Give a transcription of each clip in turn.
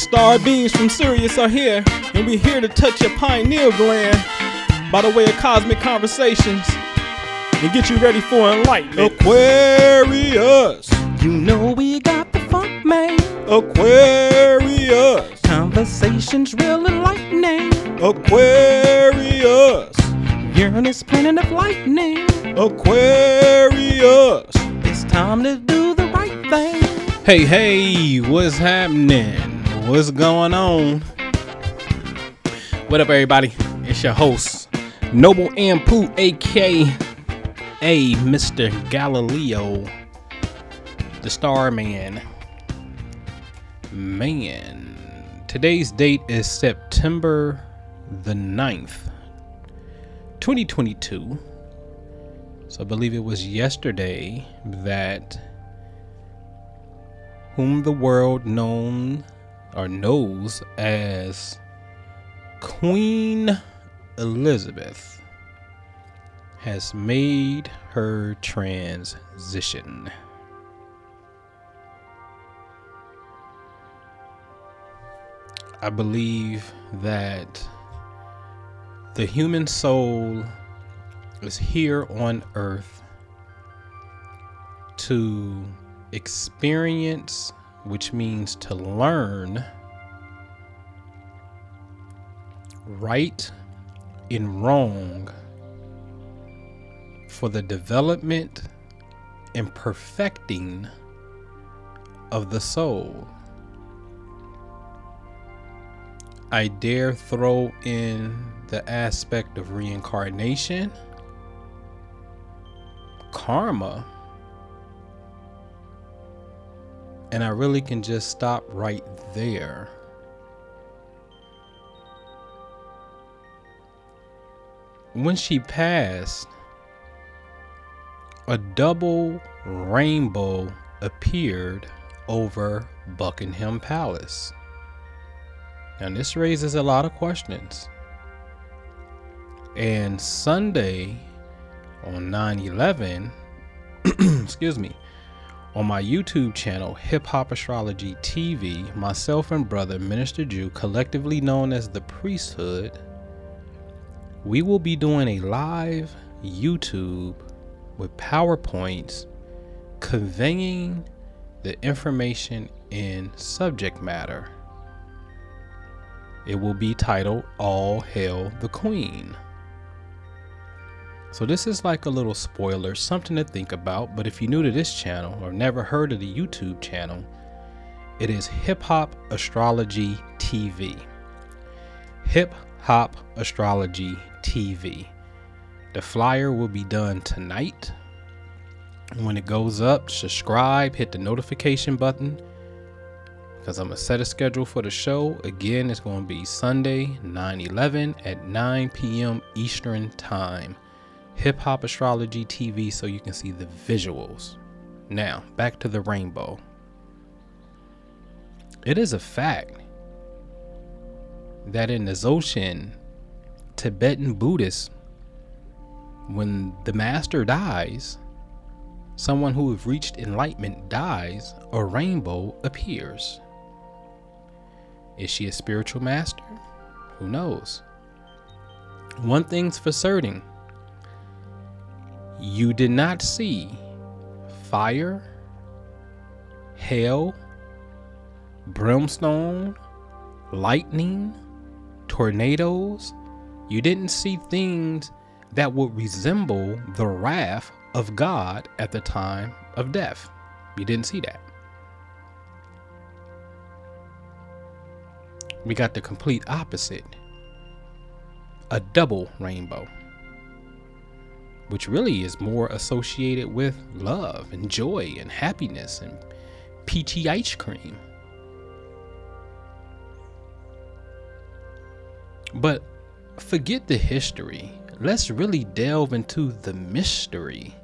The star beings from Sirius are here, and we're here to touch your pineal gland by the way of cosmic conversations and get you ready for enlightenment. Aquarius, You know we got the funk, man. Aquarius, Conversations real enlightening. Aquarius, Uranus planet of lightning. Aquarius. It's time to do the right thing. Hey, hey, what's happening? What's going on? What up, everybody? It's your host, Noble Anpu, aka Mr. Galileo, the Star Man. Man, today's date is September the 9th, 2022. So I believe it was yesterday that whom the world known or knows as Queen Elizabeth has made her transition. I believe that the human soul is here on earth to experience, which means to learn, right and wrong for the development and perfecting of the soul. I dare throw in the aspect of reincarnation, karma, and I really can just stop right there. When she passed, a double rainbow appeared over Buckingham Palace. Now, this raises a lot of questions. And Sunday on 9 11, excuse me, on my YouTube channel, Hip Hop Astrology TV, myself and brother, Minister Jew, collectively known as the Priesthood, we will be doing a live YouTube with PowerPoints conveying the information in subject matter. It will be titled All Hail the Queen. So, this is like a little spoiler, something to think about. But if you're new to this channel or never heard of the YouTube channel, it is Hip Hop Astrology TV. Hip Hop Astrology TV. The flyer will be done tonight. When it goes up, subscribe, hit the notification button because I'm going to set a schedule for the show. Again, it's going to be Sunday, 9 11 at 9 p.m. Eastern Time. Hip Hop Astrology TV so you can see the visuals. Now, back to the rainbow. It is a fact that in the Dzogchen, Tibetan Buddhists, when the master dies, someone who has reached enlightenment dies, a rainbow appears. Is she a spiritual master? Who knows? One thing's for certain you did not see fire, hail, brimstone, lightning, tornadoes. You didn't see things that would resemble the wrath of God at the time of death. You didn't see that. We got the complete opposite a double rainbow, which really is more associated with love and joy and happiness and peachy ice cream. But forget the history. Let's really delve into the mystery.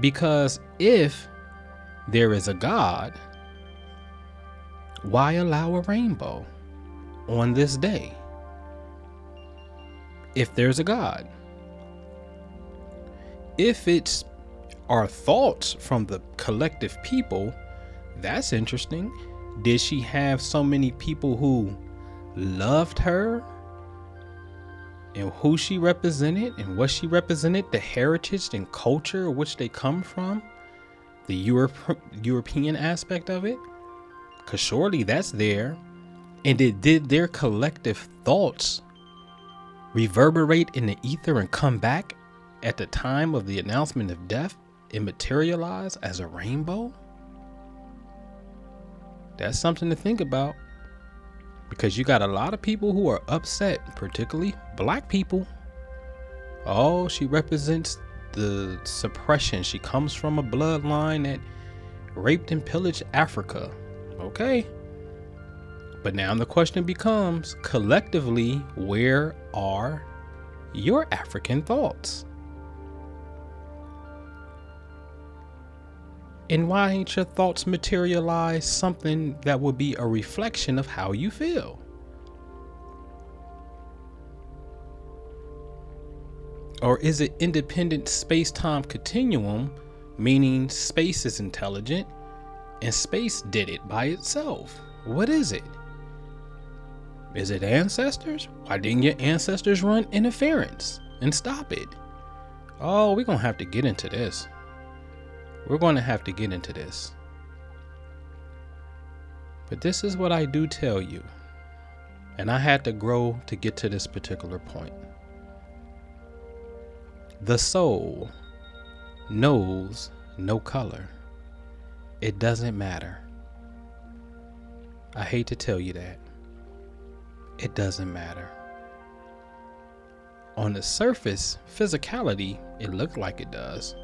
Because if there is a God, why allow a rainbow on this day? If there's a God, if it's our thoughts from the collective people, that's interesting. Did she have so many people who loved her and who she represented and what she represented, the heritage and culture which they come from, the Europe, European aspect of it? Because surely that's there. And it did their collective thoughts reverberate in the ether and come back at the time of the announcement of death it materialized as a rainbow? That's something to think about because you got a lot of people who are upset, particularly black people. Oh, she represents the suppression. She comes from a bloodline that raped and pillaged Africa. Okay. But now the question becomes collectively, where are your African thoughts? And why ain't your thoughts materialize something that would be a reflection of how you feel? Or is it independent space time continuum, meaning space is intelligent and space did it by itself? What is it? Is it ancestors? Why didn't your ancestors run interference and stop it? Oh, we're to have to get into this. We're going to have to get into this. But this is what I do tell you. And I had to grow to get to this particular point. The soul knows no color. It doesn't matter. I hate to tell you that it doesn't matter. On the surface, physicality, it looked like it does.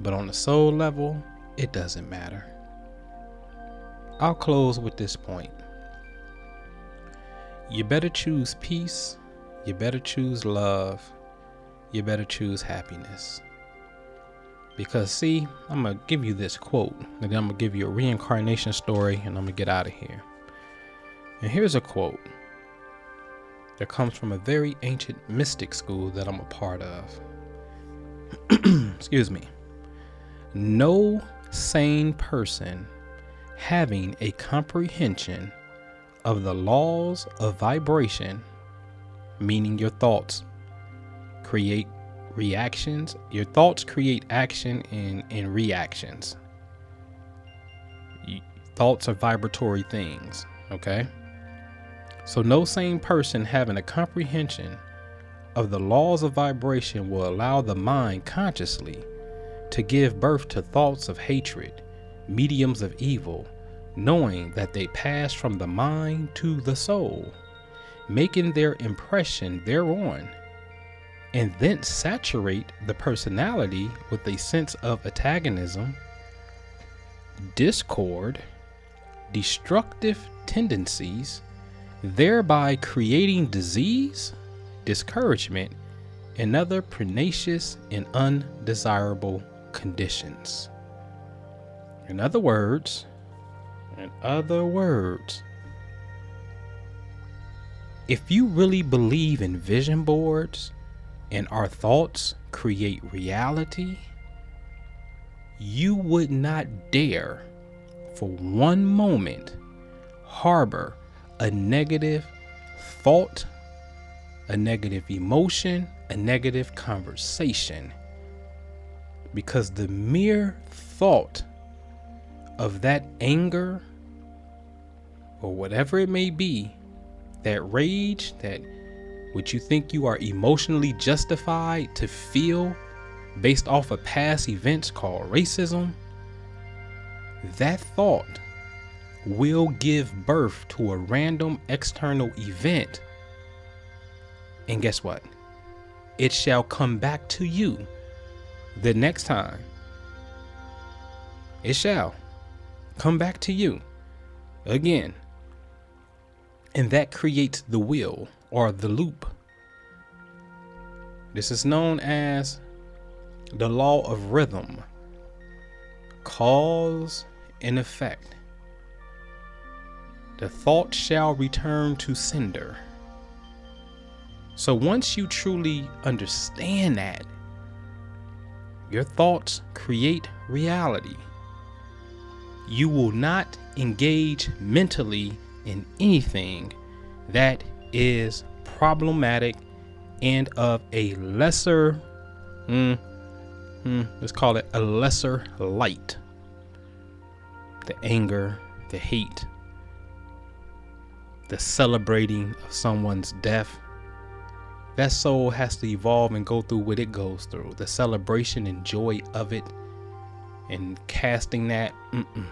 But on the soul level, it doesn't matter. I'll close with this point. You better choose peace. You better choose love. You better choose happiness. Because, see, I'm going to give you this quote, and then I'm going to give you a reincarnation story, and I'm going to get out of here. And here's a quote that comes from a very ancient mystic school that I'm a part of. Excuse me. No sane person having a comprehension of the laws of vibration, meaning your thoughts create reactions, your thoughts create action and, and reactions. Thoughts are vibratory things, okay? So, no sane person having a comprehension of the laws of vibration will allow the mind consciously to give birth to thoughts of hatred, mediums of evil, knowing that they pass from the mind to the soul, making their impression thereon, and thence saturate the personality with a sense of antagonism, discord, destructive tendencies thereby creating disease, discouragement, and other pernicious and undesirable conditions. In other words, in other words, if you really believe in vision boards and our thoughts create reality, you would not dare for one moment harbor a negative thought, a negative emotion, a negative conversation. Because the mere thought of that anger or whatever it may be, that rage, that which you think you are emotionally justified to feel based off of past events called racism, that thought will give birth to a random external event. And guess what? It shall come back to you the next time. It shall come back to you again. And that creates the wheel or the loop. This is known as the law of rhythm, cause and effect the thought shall return to sender. So once you truly understand that, your thoughts create reality. you will not engage mentally in anything that is problematic and of a lesser, mm, mm, let's call it a lesser light. The anger, the hate, the celebrating of someone's death. That soul has to evolve and go through what it goes through. The celebration and joy of it, and casting that, mm-mm.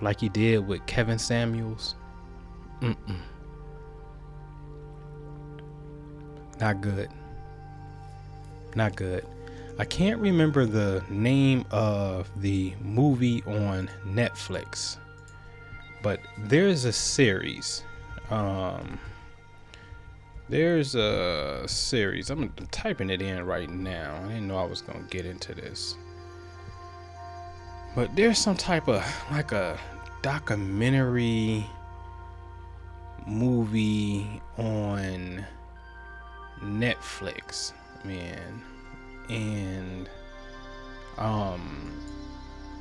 like you did with Kevin Samuels. Mm-mm. Not good. Not good. I can't remember the name of the movie on Netflix, but there's a series. Um, there's a series. I'm typing it in right now. I didn't know I was gonna get into this, but there's some type of like a documentary movie on Netflix, man. And um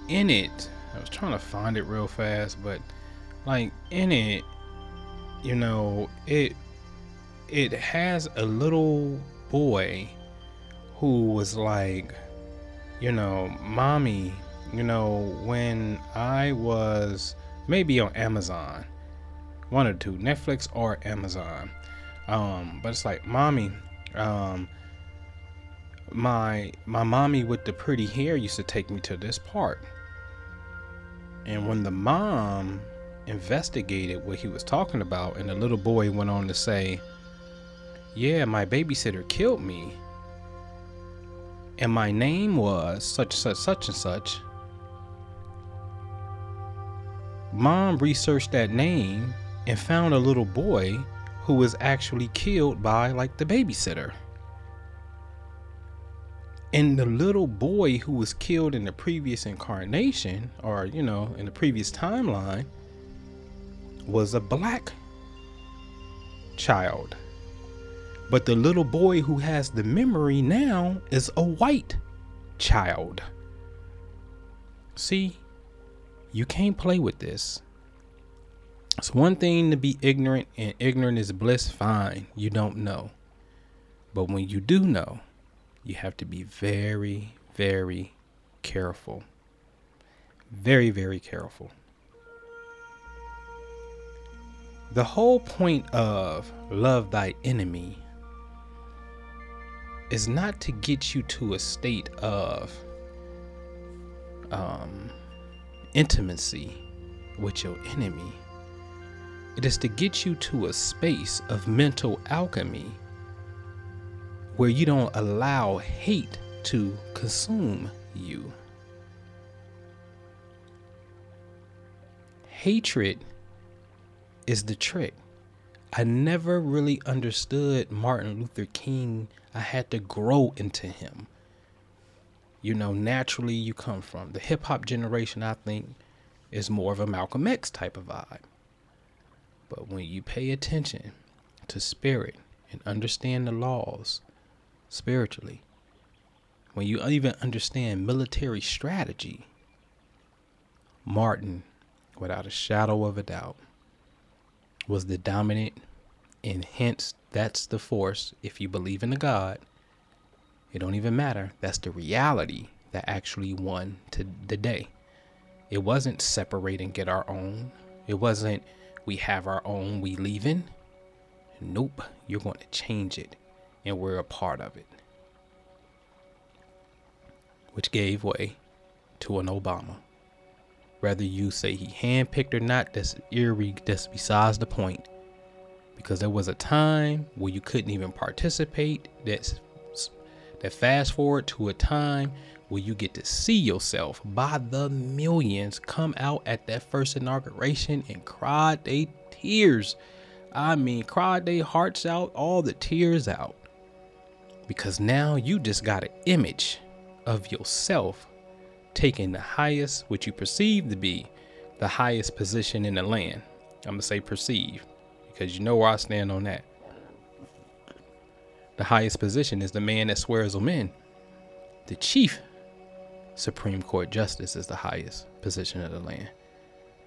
in it, I was trying to find it real fast, but like in it, you know, it it has a little boy who was like, you know, mommy, you know, when I was maybe on Amazon, one or two, Netflix or Amazon. Um, but it's like, mommy, um, my my mommy with the pretty hair used to take me to this park. And when the mom investigated what he was talking about, and the little boy went on to say, Yeah, my babysitter killed me. And my name was such such such and such. Mom researched that name and found a little boy who was actually killed by like the babysitter. And the little boy who was killed in the previous incarnation, or you know, in the previous timeline, was a black child. But the little boy who has the memory now is a white child. See, you can't play with this. It's one thing to be ignorant, and ignorant is bliss. Fine, you don't know. But when you do know, you have to be very, very careful. Very, very careful. The whole point of love thy enemy is not to get you to a state of um, intimacy with your enemy it is to get you to a space of mental alchemy where you don't allow hate to consume you. Hatred is the trick. I never really understood Martin Luther King. I had to grow into him. You know, naturally, you come from the hip hop generation, I think, is more of a Malcolm X type of vibe. But when you pay attention to spirit and understand the laws spiritually, when you even understand military strategy, Martin, without a shadow of a doubt, was the dominant, and hence that's the force. If you believe in the God, it don't even matter. That's the reality that actually won to the day. It wasn't separate and get our own. It wasn't we have our own, we leaving. Nope, you're going to change it, and we're a part of it. Which gave way to an Obama. Whether you say he handpicked or not, that's eerie, that's besides the point. Because there was a time where you couldn't even participate. That's that fast forward to a time where you get to see yourself by the millions come out at that first inauguration and cry they tears. I mean, cry their hearts out, all the tears out. Because now you just got an image of yourself taking the highest, which you perceive to be the highest position in the land. I'm going to say perceive because you know where I stand on that. The highest position is the man that swears them in, the chief Supreme Court Justice is the highest position of the land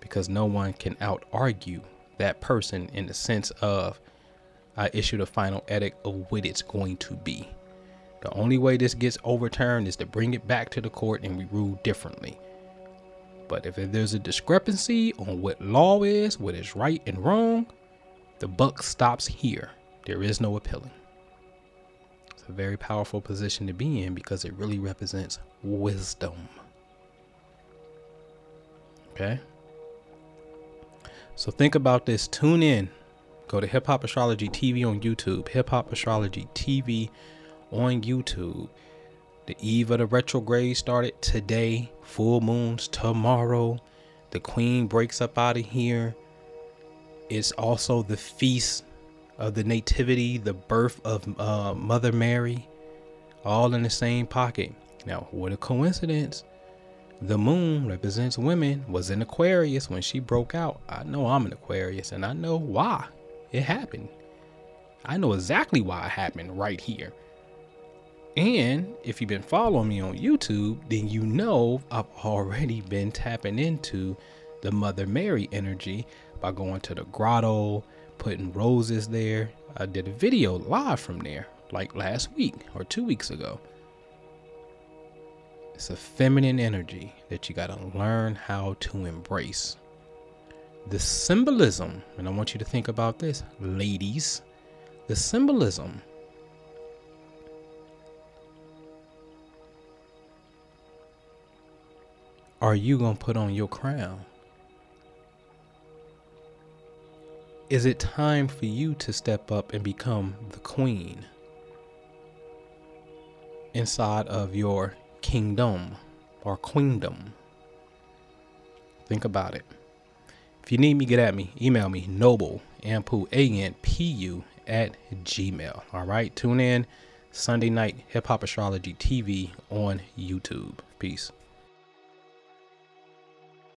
because no one can out argue that person in the sense of I issued a final edict of what it's going to be. The only way this gets overturned is to bring it back to the court and we rule differently. But if there's a discrepancy on what law is, what is right and wrong, the buck stops here. There is no appealing. It's a very powerful position to be in because it really represents wisdom. Okay? So think about this. Tune in. Go to Hip Hop Astrology TV on YouTube. Hip Hop Astrology TV on YouTube. The eve of the retrograde started today. Full moons tomorrow. The queen breaks up out of here. It's also the feast of the nativity, the birth of uh, Mother Mary, all in the same pocket. Now, what a coincidence. The moon represents women, was in Aquarius when she broke out. I know I'm an Aquarius and I know why it happened. I know exactly why it happened right here. And if you've been following me on YouTube, then you know I've already been tapping into the Mother Mary energy by going to the grotto, putting roses there. I did a video live from there like last week or two weeks ago. It's a feminine energy that you got to learn how to embrace. The symbolism, and I want you to think about this, ladies, the symbolism are you going to put on your crown? Is it time for you to step up and become the queen inside of your kingdom or queendom? Think about it. If you need me, get at me. Email me, noble, anpu, A-N-P-U, at gmail. All right, tune in Sunday night, Hip Hop Astrology TV on YouTube. Peace.